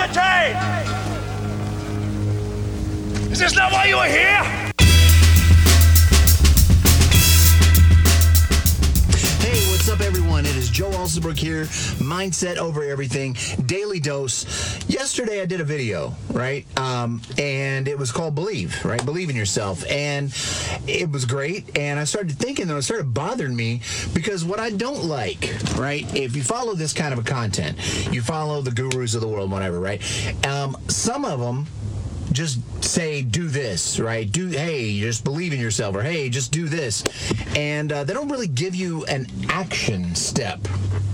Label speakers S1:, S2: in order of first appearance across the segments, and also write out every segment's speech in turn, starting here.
S1: entertained. Is this not why you are here?
S2: Joe here. Mindset over everything. Daily dose. Yesterday, I did a video, right? Um, and it was called Believe, right? Believe in yourself. And it was great. And I started thinking, though, it started bothering me because what I don't like, right? If you follow this kind of a content, you follow the gurus of the world, whatever, right? Um, some of them just say do this right? Do hey just believe in yourself or hey just do this. And uh, they don't really give you an action step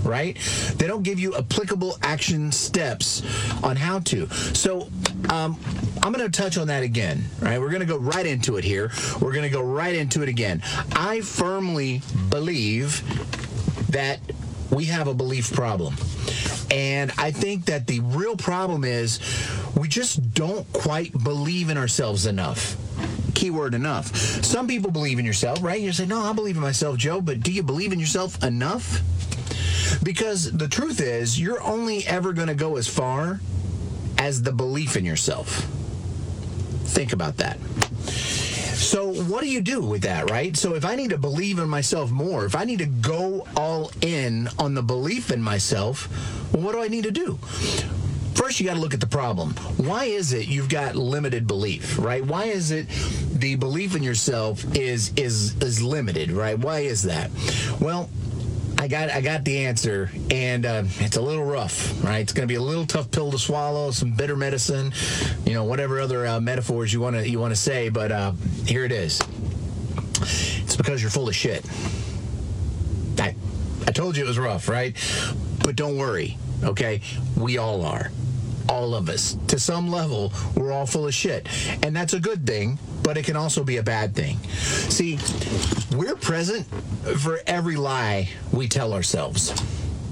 S2: right? They don't give you applicable action steps on how to. So um, i'm going to touch on that again right? We're going to go right into it here. We're going to go right into it again. I firmly believe that we have a belief problem. And I think that the real problem is we just don't quite believe in ourselves enough. Keyword enough. Some people believe in yourself, right? You say, No, I believe in myself, Joe, but do you believe in yourself enough? Because the truth is, you're only ever going to go as far as the belief in yourself. Think about that. So, what do you do with that, right? So, if I need to believe in myself more, if I need to go all in on the belief in myself, well, what do I need to do? First, you got to look at the problem. Why is it you've got limited belief, right? Why is it the belief in yourself is is is limited, right? Why is that? Well, I got I got the answer, and uh, it's a little rough, right? It's going to be a little tough pill to swallow, some bitter medicine, you know, whatever other uh, metaphors you want to you want to say. But uh, here it is. It's because you're full of shit. I I told you it was rough, right? But don't worry, okay? We all are. All of us. To some level, we're all full of shit. And that's a good thing, but it can also be a bad thing. See, we're present for every lie we tell ourselves.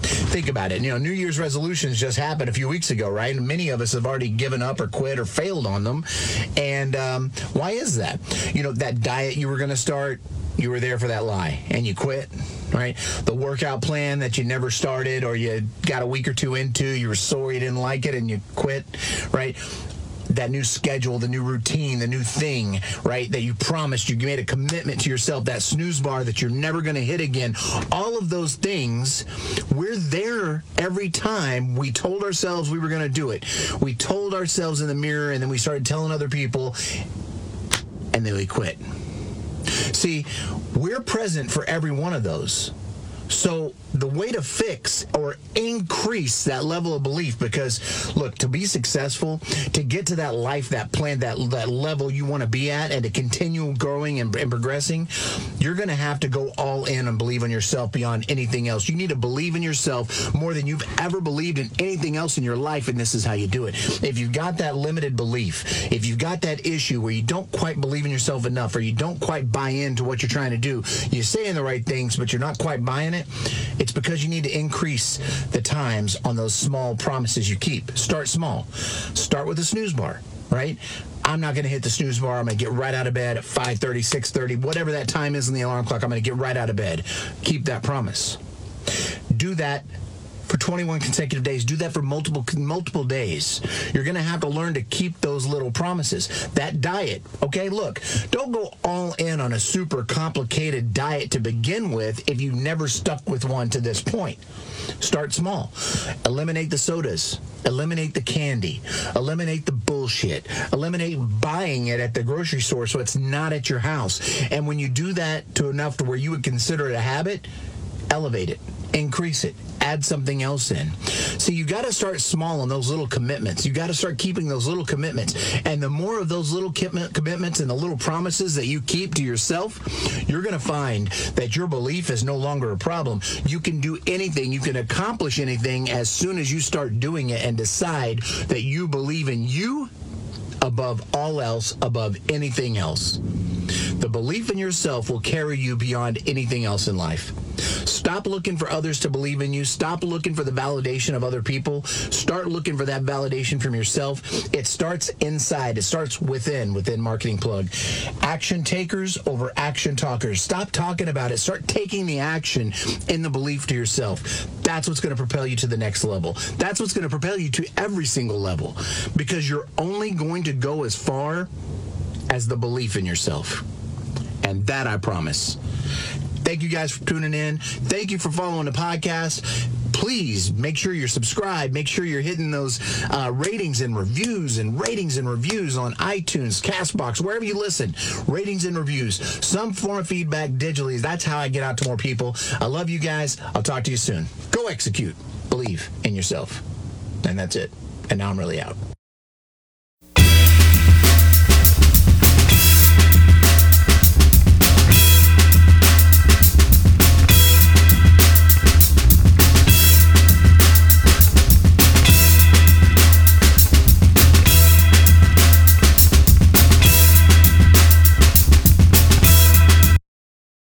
S2: Think about it. You know, New Year's resolutions just happened a few weeks ago, right? And many of us have already given up or quit or failed on them. And um, why is that? You know, that diet you were going to start, you were there for that lie and you quit, right? The workout plan that you never started or you got a week or two into, you were sore you didn't like it and you quit, right? That new schedule, the new routine, the new thing, right? That you promised, you made a commitment to yourself, that snooze bar that you're never going to hit again. All of those things, we're there every time we told ourselves we were going to do it. We told ourselves in the mirror and then we started telling other people and then we quit. See, we're present for every one of those. So the way to fix or increase that level of belief, because look, to be successful, to get to that life, that plan, that that level you want to be at, and to continue growing and, and progressing, you're going to have to go all in and believe in yourself beyond anything else. You need to believe in yourself more than you've ever believed in anything else in your life, and this is how you do it. If you've got that limited belief, if you've got that issue where you don't quite believe in yourself enough, or you don't quite buy into what you're trying to do, you're saying the right things, but you're not quite buying it. It's because you need to increase the times on those small promises you keep. Start small. Start with a snooze bar, right? I'm not going to hit the snooze bar. I'm going to get right out of bed at 5:30, 6:30, whatever that time is in the alarm clock. I'm going to get right out of bed. Keep that promise. Do that 21 consecutive days. Do that for multiple multiple days. You're going to have to learn to keep those little promises. That diet, okay? Look, don't go all in on a super complicated diet to begin with if you never stuck with one to this point. Start small. Eliminate the sodas. Eliminate the candy. Eliminate the bullshit. Eliminate buying it at the grocery store so it's not at your house. And when you do that to enough to where you would consider it a habit, elevate it, increase it, add something else in. So you got to start small on those little commitments. You got to start keeping those little commitments. And the more of those little commitments and the little promises that you keep to yourself, you're going to find that your belief is no longer a problem. You can do anything, you can accomplish anything as soon as you start doing it and decide that you believe in you above all else, above anything else. The belief in yourself will carry you beyond anything else in life. Stop looking for others to believe in you. Stop looking for the validation of other people. Start looking for that validation from yourself. It starts inside. It starts within, within Marketing Plug. Action takers over action talkers. Stop talking about it. Start taking the action in the belief to yourself. That's what's going to propel you to the next level. That's what's going to propel you to every single level because you're only going to go as far as the belief in yourself. And that I promise. Thank you guys for tuning in. Thank you for following the podcast. Please make sure you're subscribed. Make sure you're hitting those uh, ratings and reviews and ratings and reviews on iTunes, Castbox, wherever you listen. Ratings and reviews. Some form of feedback digitally. That's how I get out to more people. I love you guys. I'll talk to you soon. Go execute. Believe in yourself. And that's it. And now I'm really out.